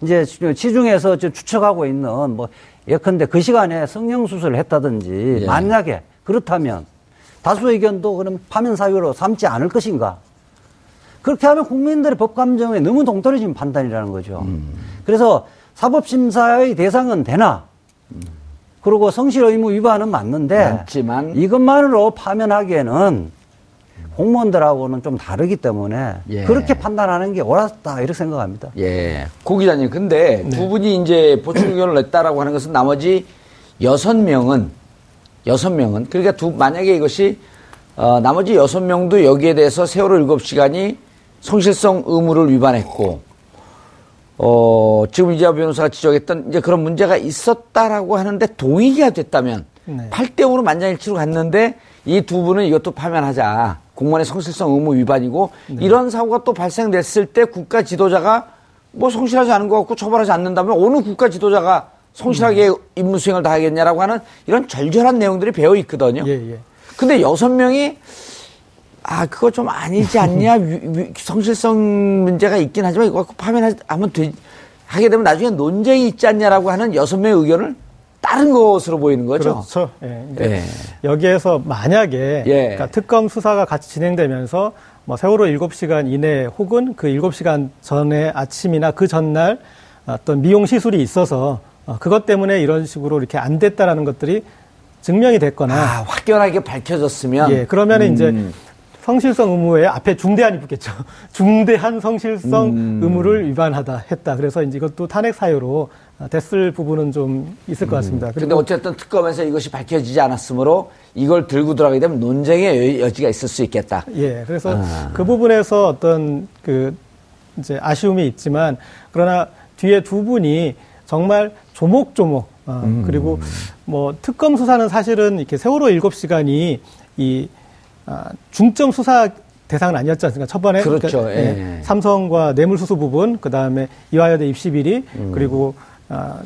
이제 시중에서 추측하고 있는 뭐 예컨대 그 시간에 성형 수술을 했다든지 예. 만약에 그렇다면 다수 의견도 그럼 파면 사유로 삼지 않을 것인가? 그렇게 하면 국민들의 법 감정에 너무 동떨어진 판단이라는 거죠. 음. 그래서 사법심사의 대상은 되나? 그리고 성실 의무 위반은 맞는데 맞지만 이것만으로 파면하기에는 공무원들하고는 좀 다르기 때문에 예. 그렇게 판단하는 게 옳았다 이렇게 생각합니다. 예. 고 기자님, 근데 네. 두 분이 이제 보충 의견을 냈다라고 하는 것은 나머지 여섯 명은, 여섯 명은, 그러니까 두, 만약에 이것이, 어, 나머지 여섯 명도 여기에 대해서 세월호 일곱 시간이 성실성 의무를 위반했고, 어, 지금 이재화 변호사가 지적했던 이제 그런 문제가 있었다라고 하는데 동의가 됐다면, 네. 팔 8대 5로 만장일치로 갔는데 이 두 분은 이것도 파면하자. 공무원의 성실성 의무 위반이고 네. 이런 사고가 또 발생됐을 때 국가 지도자가 뭐 성실하지 않은 것 같고 처벌하지 않는다면 어느 국가 지도자가 성실하게 음. 임무 수행을 다 하겠냐라고 하는 이런 절절한 내용들이 배어 있거든요. 예, 예. 근데 여섯 명이 아 그거 좀 아니지 않냐 [laughs] 위- 위- 성실성 문제가 있긴 하지만 이거 파면하면 되 하게 되면 나중에 논쟁이 있지 않냐라고 하는 여섯 명의 의견을 따른 것으로 보이는 거죠. 그렇죠. 예. 예. 여기에서 만약에 예. 그러니까 특검 수사가 같이 진행되면서 뭐 세월호 7시간 이내 혹은 그 7시간 전에 아침이나 그 전날 어떤 미용 시술이 있어서 어, 그것 때문에 이런 식으로 이렇게 안 됐다라는 것들이 증명이 됐거나 아 확연하게 밝혀졌으면 예, 그러면 은 음. 이제 성실성 의무에 앞에 중대한이 붙겠죠. [laughs] 중대한 성실성 음. 의무를 위반하다 했다. 그래서 이제 이것도 탄핵 사유로 아, 됐을 부분은 좀 있을 것 같습니다. 음. 근데 어쨌든 특검에서 이것이 밝혀지지 않았으므로 이걸 들고 들어가게 되면 논쟁의 여- 여지가 있을 수 있겠다. 예, 그래서 아. 그 부분에서 어떤 그 이제 아쉬움이 있지만 그러나 뒤에 두 분이 정말 조목조목 어, 음. 그리고 뭐 특검 수사는 사실은 이렇게 세월호 일곱 시간이 이 아, 중점 수사 대상은 아니었지 않습니까? 첫번에 그렇죠. 그러니까, 예. 삼성과 뇌물수수 부분, 그 다음에 이화여대 입시 비리, 음. 그리고 아,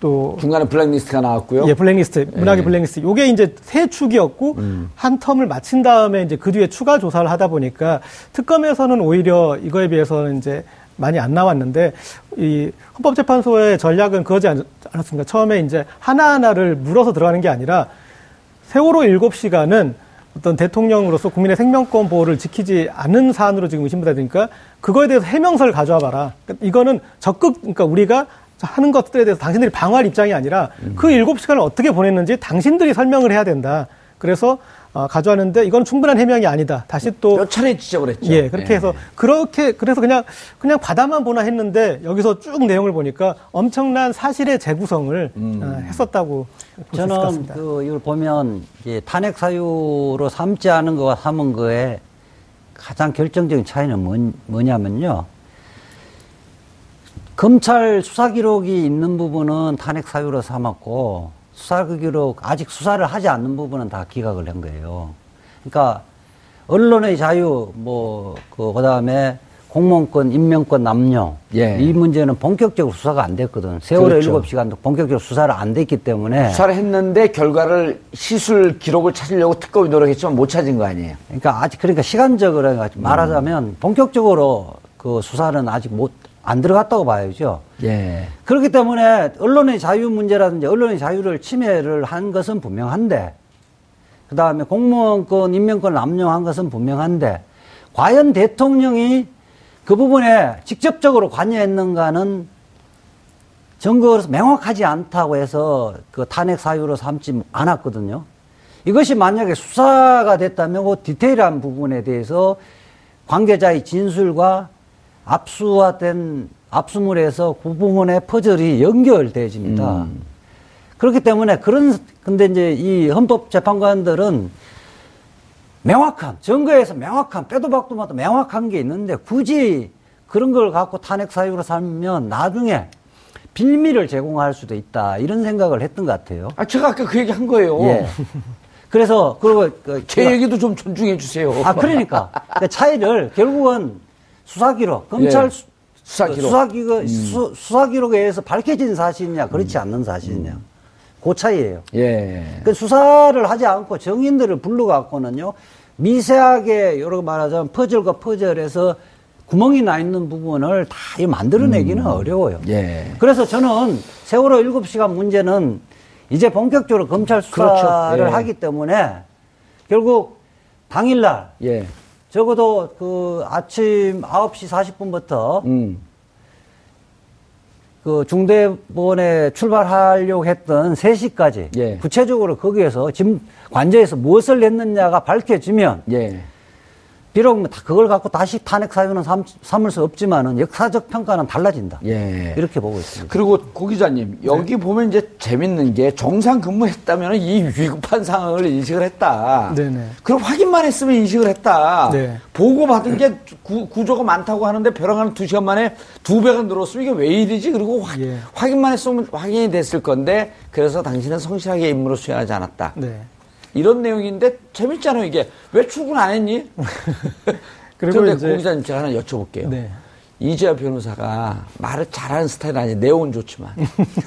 또 중간에 블랙리스트가 나왔고요. 예, 블랙리스트, 문학의 예. 블랙리스트. 요게 이제 세 축이었고, 음. 한 텀을 마친 다음에 이제 그 뒤에 추가 조사를 하다 보니까 특검에서는 오히려 이거에 비해서는 이제 많이 안 나왔는데, 이 헌법재판소의 전략은 그거지 않- 않았습니까? 처음에 이제 하나하나를 물어서 들어가는 게 아니라 세월호 일곱 시간은 어떤 대통령으로서 국민의 생명권 보호를 지키지 않은 사안으로 지금 의심받으니까 그거에 대해서 해명서를 가져와 봐라. 그러니까 이거는 적극, 그러니까 우리가 하는 것들에 대해서 당신들이 방어할 입장이 아니라 그 일곱 시간을 어떻게 보냈는지 당신들이 설명을 해야 된다. 그래서 어, 가져왔는데 이건 충분한 해명이 아니다. 다시 또 몇 차례 지적을 했죠. 예, 그렇게 해서 그렇게 그래서 그냥 그냥 바다만 보나 했는데 여기서 쭉 내용을 보니까 엄청난 사실의 재구성을 어, 했었다고 저는. 그 이걸 보면 이제 탄핵 사유로 삼지 않은 거와 삼은 거에 가장 결정적인 차이는 뭔- 뭐냐면요. 검찰 수사 기록이 있는 부분은 탄핵 사유로 삼았고 수사 기록 아직 수사를 하지 않는 부분은 다 기각을 한 거예요. 그러니까 언론의 자유 뭐그 그다음에 공무원권, 임명권 남용 예. 이 문제는 본격적으로 수사가 안 됐거든. 세월호 그렇죠. 일곱 시간도 본격적으로 수사를 안 됐기 때문에 수사를 했는데 결과를 시술 기록을 찾으려고 특검이 노력했지만 못 찾은 거 아니에요. 그러니까 아직 그러니까 시간적으로 말하자면 본격적으로 그 수사는 아직 못 안 들어갔다고 봐야죠. 예. 그렇기 때문에 언론의 자유 문제라든지 언론의 자유를 침해를 한 것은 분명한데 그 다음에 공무원권, 임명권을 남용한 것은 분명한데 과연 대통령이 그 부분에 직접적으로 관여했는가는 증거로 명확하지 않다고 해서 그 탄핵 사유로 삼지 않았거든요. 이것이 만약에 수사가 됐다면 그 디테일한 부분에 대해서 관계자의 진술과 압수화된 압수물에서 그 부분의 퍼즐이 연결되어집니다. 그렇기 때문에 그런 근데 이제 이 헌법재판관들은 명확한 증거에서 명확한 빼도 박도 마도 명확한 게 있는데 굳이 그런 걸 갖고 탄핵 사유로 삼면 나중에 빌미를 제공할 수도 있다 이런 생각을 했던 것 같아요. 아, 제가 아까 그 얘기 한 거예요. 예. [laughs] 그래서 그리고 그 제 얘기도 좀 존중해 주세요. 아 그러니까 그 차이를 결국은 수사 기록 검찰 예. 수- 수사 그 기록. 음. 수사 기록 수, 수사 기록에 의해서 밝혀진 사실이냐 그렇지 않는 사실이냐 그 차이예요. 예. 그 수사를 하지 않고 정인들을 불러갖고는요 미세하게 여러 말하자면 퍼즐과 퍼즐에서 구멍이 나 있는 부분을 다이 만들어내기는 어려워요. 음. 예. 그래서 저는 세월호 일곱 시간 문제는 이제 본격적으로 검찰 수사를 그렇죠. 예. 하기 때문에 결국 당일날 예. 적어도 그 아침 9시 40분부터 음. 그 중대본에 출발하려고 했던 3시까지 예. 구체적으로 거기에서 지금 관저에서 무엇을 했느냐가 밝혀지면 예. 비록 뭐다 그걸 갖고 다시 탄핵 사유는 삼, 삼을 수 없지만은 역사적 평가는 달라진다. 예. 이렇게 보고 있습니다. 그리고 고 기자님 여기 보면 이제 재밌는 게 정상 근무했다면 이 위급한 상황을 인식을 했다. 네네. 그럼 확인만 했으면 인식을 했다. 네. 보고 받은 게 구, 구조가 많다고 하는데 벼랑 하는 두 시간 만에 두 배가 늘었으면 이게 왜 이러지? 그리고 확, 예. 확인만 했으면 확인이 됐을 건데 그래서 당신은 성실하게 임무를 수행하지 않았다. 네. 이런 내용인데 재밌잖아요 이게 왜 출근 안 했니? [laughs] 그런데 이제- 고 기자님 제가 하나 여쭤볼게요. 네. 이재하 변호사가 말을 잘하는 스타일 아니 내용은 좋지만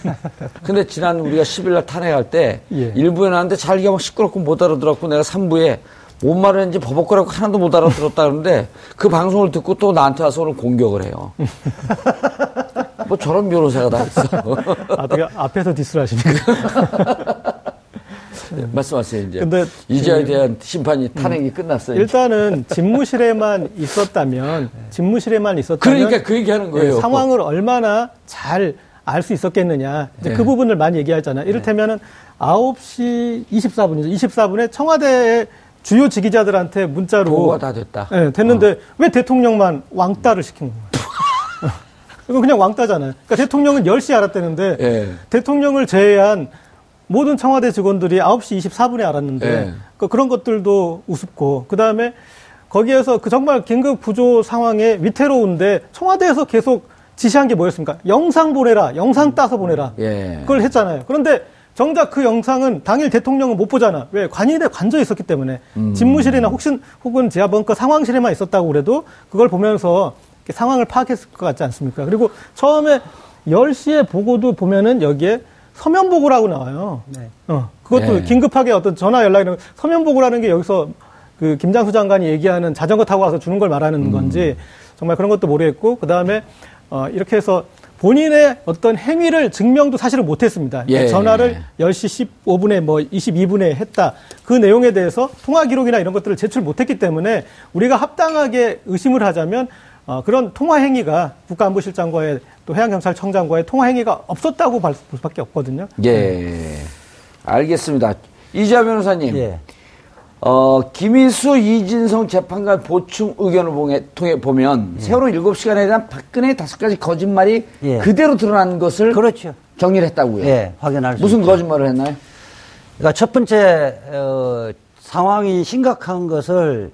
[laughs] 근데 지난 우리가 10일날 탄핵할 때 예. 일부에 나왔는데 자기가 막 시끄럽고 못 알아들었고 내가 3부에 뭔 말을 했는지 버벅거리고 하나도 못 알아들었다 그러는데 그 방송을 듣고 또 나한테 와서 오늘 공격을 해요. [laughs] 뭐 저런 변호사가 다 있어. 아, 앞에서 디스를 하시니까. 네, 말씀하세요 이제. 근데 그- 대한 심판이 탄핵이 끝났어요. 일단은 [laughs] 집무실에만 있었다면, 집무실에만 있었다면. 그러니까 그 얘기하는 거예요. 예, 상황을 얼마나 잘 알 수 있었겠느냐. 이제 네. 그 부분을 많이 얘기하잖아요. 이를테면은 9시 24분이죠. 24분에 청와대의 주요 지기자들한테 문자로. 보고가 다 됐다. 어. 예, 됐는데 왜 대통령만 왕따를 시킨 거예요? [laughs] 이건 그냥 왕따잖아요. 그러니까 대통령은 10시에 알았다는데 예. 대통령을 제외한 모든 청와대 직원들이 9시 24분에 알았는데 예. 그 그런 것들도 우습고 그다음에 거기에서 그 정말 긴급 구조 상황에 위태로운데 청와대에서 계속 지시한 게 뭐였습니까? 영상 보내라. 영상 따서 보내라. 예. 그걸 했잖아요. 그런데 정작 그 영상은 당일 대통령은 못 보잖아. 왜? 관인에 관저 있었기 때문에. 음. 집무실이나 혹시, 혹은 지하벙커 상황실에만 있었다고 그래도 그걸 보면서 상황을 파악했을 것 같지 않습니까? 그리고 처음에 10시에 보고도 보면은 여기에 서면 보고라고 나와요. 어, 그것도 예. 긴급하게 어떤 전화 연락이 나 서면 보고라는 게 여기서 그 김장수 장관이 얘기하는 자전거 타고 와서 주는 걸 말하는 음. 건지 정말 그런 것도 모르겠고 그 다음에 어, 이렇게 해서 본인의 어떤 행위를 증명도 사실은 못했습니다. 예. 전화를 10시 15분에 뭐 22분에 했다. 그 내용에 대해서 통화 기록이나 이런 것들을 제출 못했기 때문에 우리가 합당하게 의심을 하자면 어, 그런 통화 행위가 국가안보실장과의 또 해양경찰청장과의 통화 행위가 없었다고 볼 수밖에 없거든요. 예. 알겠습니다. 이자 변호사님. 예. 어, 김희수, 이진성 재판관 보충 의견을 봉해, 통해 보면 세월호 7시간에 대한 박근혜 다섯 가지 거짓말이 예. 그대로 드러난 것을 그렇죠. 정리를 했다고요. 예, 확인할 수 무슨 있죠. 거짓말을 했나요? 그러니까 첫 번째 어, 상황이 심각한 것을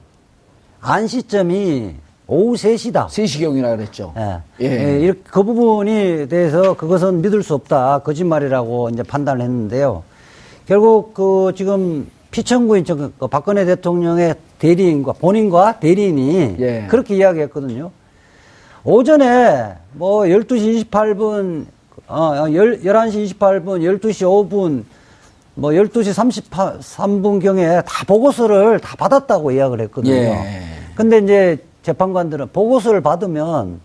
안 시점이 오후 3시다. 3시경이라 그랬죠. 예. 예. 예, 이렇게 그 부분이 대해서 그것은 믿을 수 없다. 거짓말이라고 이제 판단을 했는데요. 결국 그 지금 피청구인 저그 박근혜 대통령의 대리인과 본인과 대리인이 예. 그렇게 이야기했거든요. 오전에 뭐 12시 28분, 어, 1 11시 28분, 12시 5분, 뭐 12시 33분경에 다 보고서를 다 받았다고 이야기를 했거든요. 예. 근데 이제 재판관들은 보고서를 받으면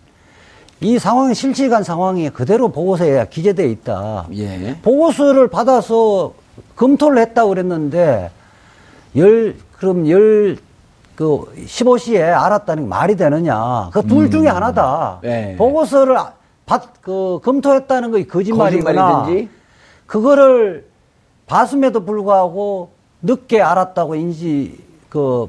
이 상황이 실시간 상황이 그대로 보고서에 기재되어 있다. 예. 보고서를 받아서 검토를 했다고 그랬는데 열 그럼 열 그 15시에 알았다는 게 말이 되느냐? 그 둘 중에 하나다. 네. 보고서를 받, 그, 검토했다는 거 거짓말이거나 거짓말이든지. 그거를 봤음에도 불구하고 늦게 알았다고 인지 그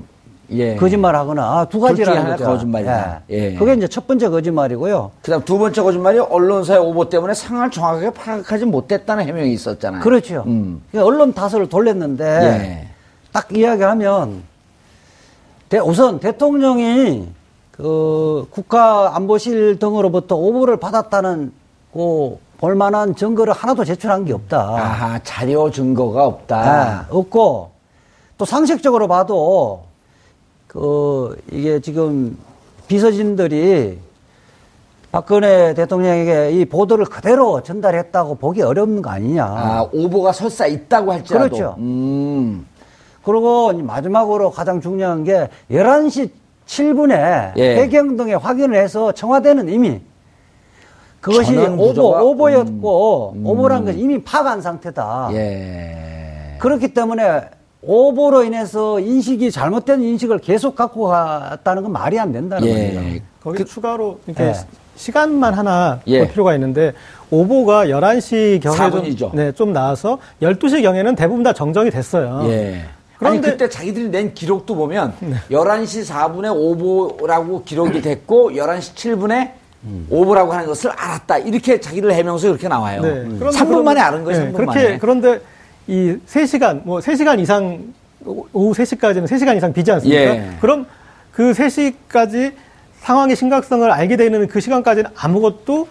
예. 거짓말하거나 아, 두 가지라는 거죠. 거짓말이다. 예. 그게 이제 첫 번째 거짓말이고요. 그 다음 두 번째 거짓말이 언론사의 오보 때문에 상황을 정확하게 파악하지 못했다는 해명이 있었잖아요. 그렇죠. 음. 그러니까 언론 탓을 돌렸는데 예. 딱 이야기하면 대- 우선 대통령이 그 국가안보실 등으로부터 오보를 받았다는 그 볼만한 증거를 하나도 제출한 게 없다. 아하, 자료 증거가 없다. 예, 없고 또 상식적으로 봐도 그 이게 지금 비서진들이 박근혜 대통령에게 이 보도를 그대로 전달했다고 보기 어려운 거 아니냐. 아, 오보가 설사 있다고 할지라도. 그렇죠. 음. 그리고 마지막으로 가장 중요한 게 11시 7분에 예. 해경등에 확인을 해서 청와대는 이미 그것이 오보, 오보였고 음. 오보란 것이 이미 파악한 상태다. 예. 그렇기 때문에 오보로 인해서 인식이 잘못된 인식을 계속 갖고 갔다는 건 말이 안 된다는 예. 겁니다. 거기 추가로 이렇게 예. 시- 시간만 하나 예. 볼 필요가 있는데 오보가 11시 경에. 좀, 네, 좀 나와서 12시 경에는 대부분 다 정정이 됐어요. 예. 그런데- 아니, 그때 자기들이 낸 기록도 보면 [laughs] 11시 4분에 오보라고 기록이 됐고 11시 7분에 오보라고 하는 것을 알았다. 이렇게 자기들 해명서 이렇게 나와요. 네. 음. 그런데 3분 만에 아는 거예요, 네, 3분 그렇게 만에. 그런데 이 3시간 뭐 3시간 이상 오- 오후 3시까지는 3시간 이상 비지 않습니까? 예. 그럼 그 3시까지 상황의 심각성을 알게 되는 그 시간까지는 아무것도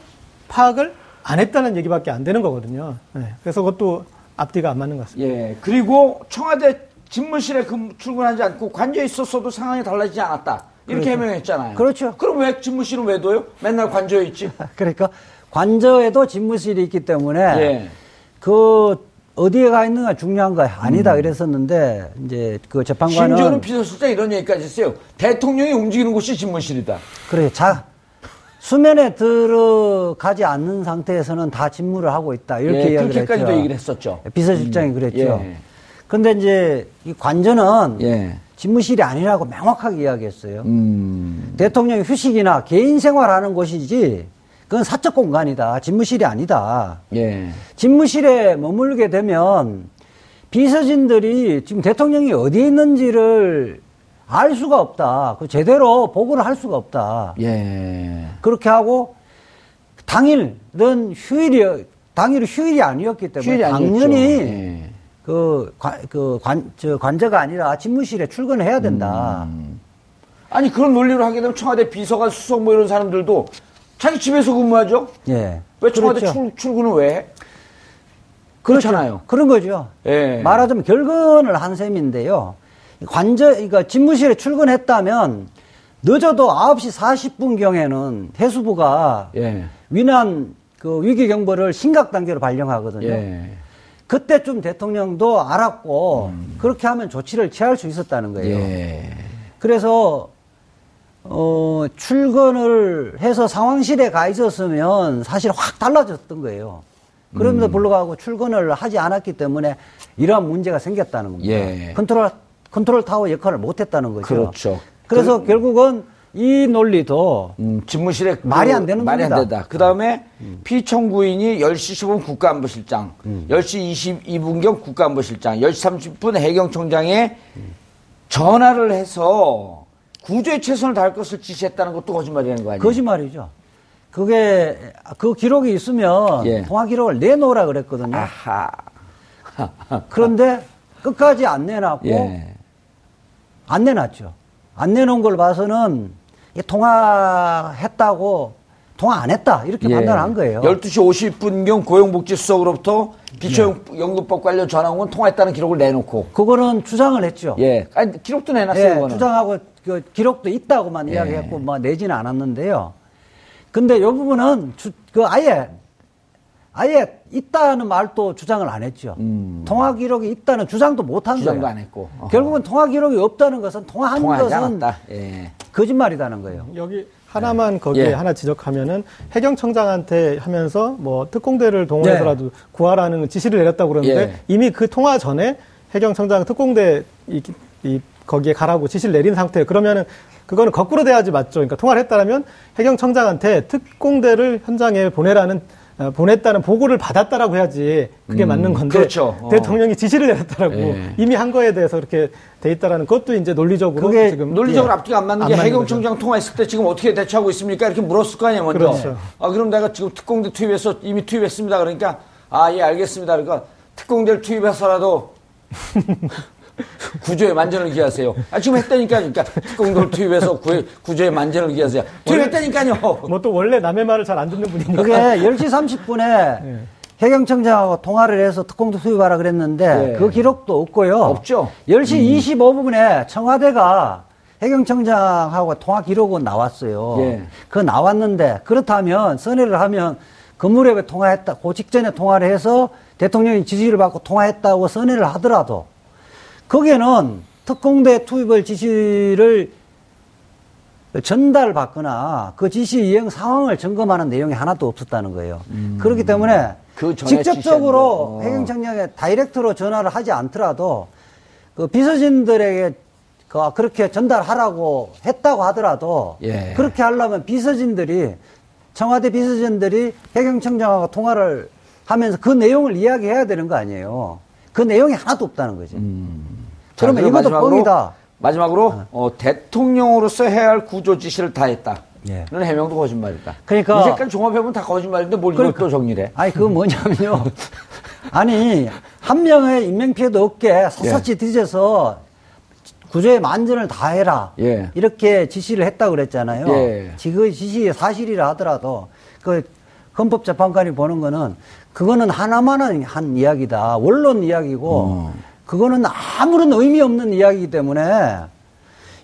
파악을 안 했다는 얘기밖에 안 되는 거거든요. 네. 그래서 그것도 앞뒤가 안 맞는 것 같습니다. 예. 그리고 청와대 집무실에 근- 출근하지 않고 관저에 있었어도 상황이 달라지지 않았다. 이렇게 해명했잖아요. 그렇죠. 그럼 왜 집무실은 왜 둬요? 맨날 관저에 있지. [laughs] 그러니까 관저에도 집무실이 있기 때문에 예. 그 어디에 가 있는가 중요한 거 아니다 이랬었는데 이제 그 재판관은 음. 심지어는 비서실장 이런 얘기까지 했어요. 대통령이 움직이는 곳이 집무실이다. 그래 자 수면에 들어가지 않는 상태에서는 다 집무를 하고 있다 이렇게 예, 이야기를 그렇게까지도 했죠. 얘기를 했었죠. 비서실장이 음, 그랬죠. 예. 근데 이제 이 관저는 예. 집무실이 아니라고 명확하게 이야기했어요. 음. 대통령이 휴식이나 개인 생활하는 곳이지 그건 사적 공간이다. 집무실이 아니다. 예. 집무실에 머물게 되면 비서진들이 지금 대통령이 어디에 있는지를 알 수가 없다. 그 제대로 보고를 할 수가 없다. 예. 그렇게 하고 당일은 휴일이 당일은 휴일이 아니었기 때문에 휴일이. 당연히 예. 그, 관, 그 관, 저 관저가 아니라 집무실에 출근을 해야 된다. 음. 아니 그런 논리로 하게 되면 청와대 비서관 수석 뭐 이런 사람들도 자기 집에서 근무하죠. 예. 왜 청와대 그렇죠. 출, 출근을 왜 해? 그렇죠. 그렇잖아요. 그런 거죠. 예. 말하자면 결근을 한 셈인데요. 관저, 그러니까 집무실에 출근했다면 늦어도 9시 40분 경에는 해수부가 예. 위난 그 위기 경보를 심각 단계로 발령하거든요. 예. 그때쯤 대통령도 알았고 그렇게 하면 조치를 취할 수 있었다는 거예요. 예. 그래서 어, 출근을 해서 상황실에 가 있었으면 사실 확 달라졌던 거예요. 그럼에도 불구하고 출근을 하지 않았기 때문에 이러한 문제가 생겼다는 겁니다. 예. 컨트롤 컨트롤 타워 역할을 못 했다는 거죠. 그렇죠. 그래서 그- 결국은 이 논리도 음, 집무실에 말이 그- 안 되는 말이 안 겁니다. 된다. 그 다음에 피청구인이 10시 15분 국가안보실장, 음. 10시 22분경 국가안보실장, 10시 30분 해경청장에 전화를 해서 구조에 최선을 다할 것을 지시했다는 것도 거짓말이라는 거 아니에요? 거짓말이죠. 그게 그 기록이 있으면 예. 통화 기록을 내놓으라 그랬거든요. 아하. [laughs] 그런데 끝까지 안 내놨고 예. 안 내놨죠. 안 내놓은 걸 봐서는 이 통화했다고 통화 안 했다 이렇게 예. 판단한 거예요. 12시 50분경 고용복지수석으로부터 기초연금법 관련 전화 온건 통화했다는 기록을 내놓고. 그거는 주장을 했죠. 예. 아니, 기록도 내놨어요, 예. 주장하고 그 기록도 있다고만 예. 이야기했고 뭐 내지는 않았는데요. 근데 이 부분은 주, 그 아예 아예 있다는 말도 주장을 안 했죠. 통화 기록이 있다는 주장도 못 한 거예요. 음. 주장도 안 했고. 어허. 결국은 통화 기록이 없다는 것은 통화한 것은 않았다. 예. 거짓말이라는 거예요. 여기 하나만 거기에 예. 하나 지적하면은 해경청장한테 하면서 뭐 특공대를 동원해서라도 구하라는 지시를 내렸다고 그러는데 예. 이미 그 통화 전에 해경청장 특공대 이, 이 거기에 가라고 지시를 내린 상태예요. 그러면은 그거는 거꾸로 돼야지 맞죠. 그러니까 통화를 했다면 해경청장한테 특공대를 현장에 보내라는 어, 보냈다는 보고를 받았다라고 해야지 그게 맞는 건데 그렇죠. 어. 대통령이 지시를 내렸다라고 예. 이미 한 거에 대해서 그렇게 돼 있다라는 것도 이제 논리적으로 그게 지금 논리적으로 예. 앞뒤가 안 맞는 안 게 해경청장 통화했을 때 지금 어떻게 대처하고 있습니까? 이렇게 물었을 거 아니에요, 먼저. 그렇죠. 아, 그럼 내가 지금 특공대 투입해서 이미 투입했습니다. 그러니까, 아, 예, 알겠습니다. 그러니까 특공대를 투입해서라도 [laughs] 구조에 만전을 기하세요. 아, 지금 했다니까요. 그러니까 특공대를 투입해서 구, 구조에 만전을 기하세요. 투입했다니까요. 뭐 또 원래 남의 말을 잘 안 듣는 분이니까 그게 10시 30분에 예. 해경청장하고 통화를 해서 특공대 투입하라 그랬는데 예. 그 기록도 없고요. 없죠. 음. 10시 25분에 청와대가 해경청장하고 통화 기록은 나왔어요. 예. 그 나왔는데 그렇다면 선회를 하면 건물에 통화했다. 그 직전에 통화를 해서 대통령이 지시를 받고 통화했다고 선회를 하더라도 거기에는 특공대 투입을 지시를 전달받거나 그 지시 이행 상황을 점검하는 내용이 하나도 없었다는 거예요. 그렇기 때문에 음. 그 직접적으로 거. 어. 해경청장에 다이렉트로 전화를 하지 않더라도 그 비서진들에게 그 그렇게 전달하라고 했다고 하더라도 예. 그렇게 하려면 비서진들이 청와대 비서진들이 해경청장하고 통화를 하면서 그 내용을 이야기해야 되는 거 아니에요. 그 내용이 하나도 없다는 거죠. 자, 그러면 이것도 뻥이다. 마지막으로, 어, 대통령으로서 해야 할 구조 지시를 다 했다. 예. 는 해명도 거짓말이다. 그러니까- 이 색깔 종합해보면 다 거짓말인데 뭘 이걸 또 정리를 해? 아니 그건 뭐냐면요. [laughs] 아니 한 명의 인명 피해도 없게 샅샅이 뒤져서 구조의 만전을 다 해라. 예. 이렇게 지시를 했다고 그랬잖아요. 예. 그 지시 사실이라 하더라도 그 헌법재판관이 보는 거는 그거는 하나만한 한 이야기다. 원론 이야기고 어. 그거는 아무런 의미 없는 이야기이기 때문에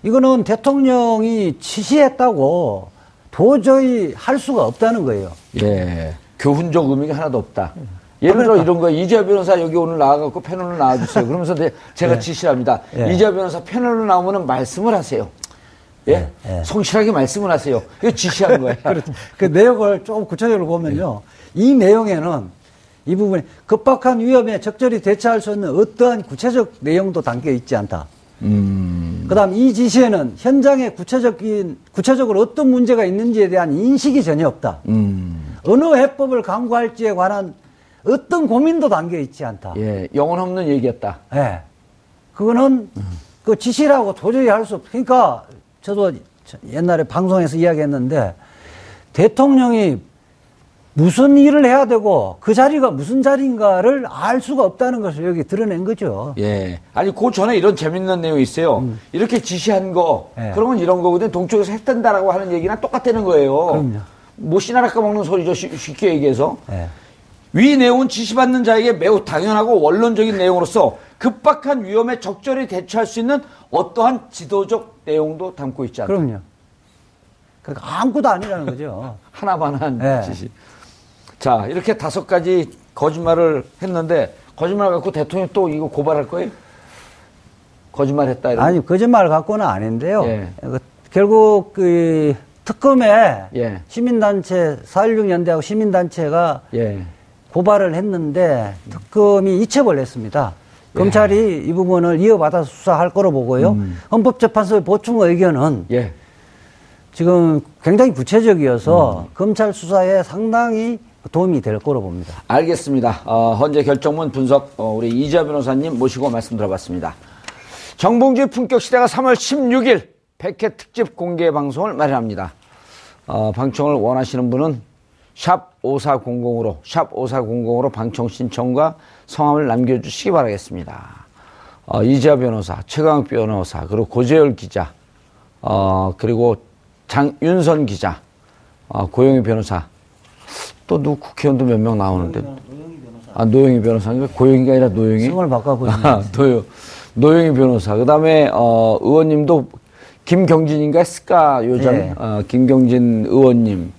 이거는 대통령이 지시했다고 도저히 할 수가 없다는 거예요. 예. 교훈적 의미가 하나도 없다. 예를 들어 그러니까. 이런 거 이재화 변호사 여기 오늘 나와갖고 패널로 나와주세요. 그러면서 내- 제가 [laughs] 지시합니다. 예. 이재화 변호사 패널로 나오면 말씀을 하세요. 예? 예. 성실하게 말씀을 하세요. 이거 지시하는 거예요. [laughs] 그 내용을 조금 구체적으로 보면요. 이 내용에는 이 부분에 급박한 위험에 적절히 대처할 수 있는 어떠한 구체적 내용도 담겨 있지 않다. 음. 그 다음 이 지시에는 현장에 구체적인, 구체적으로 어떤 문제가 있는지에 대한 인식이 전혀 없다. 음. 어느 해법을 강구할지에 관한 어떤 고민도 담겨 있지 않다. 예. 영혼 없는 얘기였다. 예. 그거는 그 지시라고 도저히 할 수 없. 그러니까 저도 옛날에 방송에서 이야기했는데 대통령이 무슨 일을 해야 되고 그 자리가 무슨 자리인가를 알 수가 없다는 것을 여기 드러낸 거죠. 예. 아니, 그 전에 이런 재밌는 내용이 있어요. 이렇게 지시한 거, 음. 예. 그러면 이런 거거든. 동쪽에서 했단다라고 하는 얘기랑 똑같다는 거예요. 그럼요. 뭐 씨나라 까먹는 소리죠. 쉽- 쉽게 얘기해서. 예. 위 내용은 지시받는 자에게 매우 당연하고 원론적인 내용으로서 급박한 위험에 적절히 대처할 수 있는 어떠한 지도적 내용도 담고 있지 않다. 그럼요. 그러니까 아무것도 아니라는 거죠. [laughs] 하나만한 네. 지시. 자, 이렇게 다섯 가지 거짓말을 했는데 거짓말 갖고 대통령 또 이거 고발할 거예요? 거짓말 했다 이런. 아니 거짓말 갖고는 아닌데요. 예. 그 결국 그 특검에 예. 시민단체 4.16 연대하고 시민단체가 예. 고발을 했는데 특검이 이첩을 했습니다. 예. 검찰이 이 부분을 이어받아서 수사할 거로 보고요. 음. 헌법재판소의 보충 의견은 예. 지금 굉장히 구체적이어서 검찰 수사에 상당히 도움이 될 거로 봅니다. 알겠습니다. 어, 현재 결정문 분석 어, 우리 이자 변호사님 모시고 말씀 들어봤습니다. 정봉주의 품격 시대가 3월 16일 100회 특집 공개 방송을 마련합니다. 어, 방청을 원하시는 분은 샵 5400으로 샵 5400으로 방청 신청과 성함을 남겨주시기 바라겠습니다. 어, 이지아 변호사, 최강 변호사, 그리고 고재열 기자, 어, 그리고 장윤선 기자, 어, 고영희 변호사, 또 누구 국회의원도 몇 명 나오는데. 아, 노영희 변호사인가? 고영희가 아니라 노영희? 성을 바꿔보시면 [laughs] 아, 노영, 노영희 변호사. 그 다음에, 어, 의원님도 김경진인가 했을까, 요즘? 예. 어, 김경진 의원님.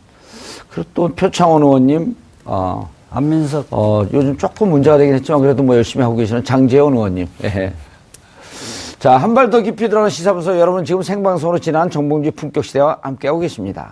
그리고 또 표창원 의원님, 어, 안민석 어, 요즘 조금 문제가 되긴 했지만 그래도 뭐 열심히 하고 계시는 장재원 의원님. [laughs] 예. 자, 한 발 더 깊이 들어가는 시사분석 여러분 지금 생방송으로 지난 정봉주 품격 시대와 함께하고 계십니다.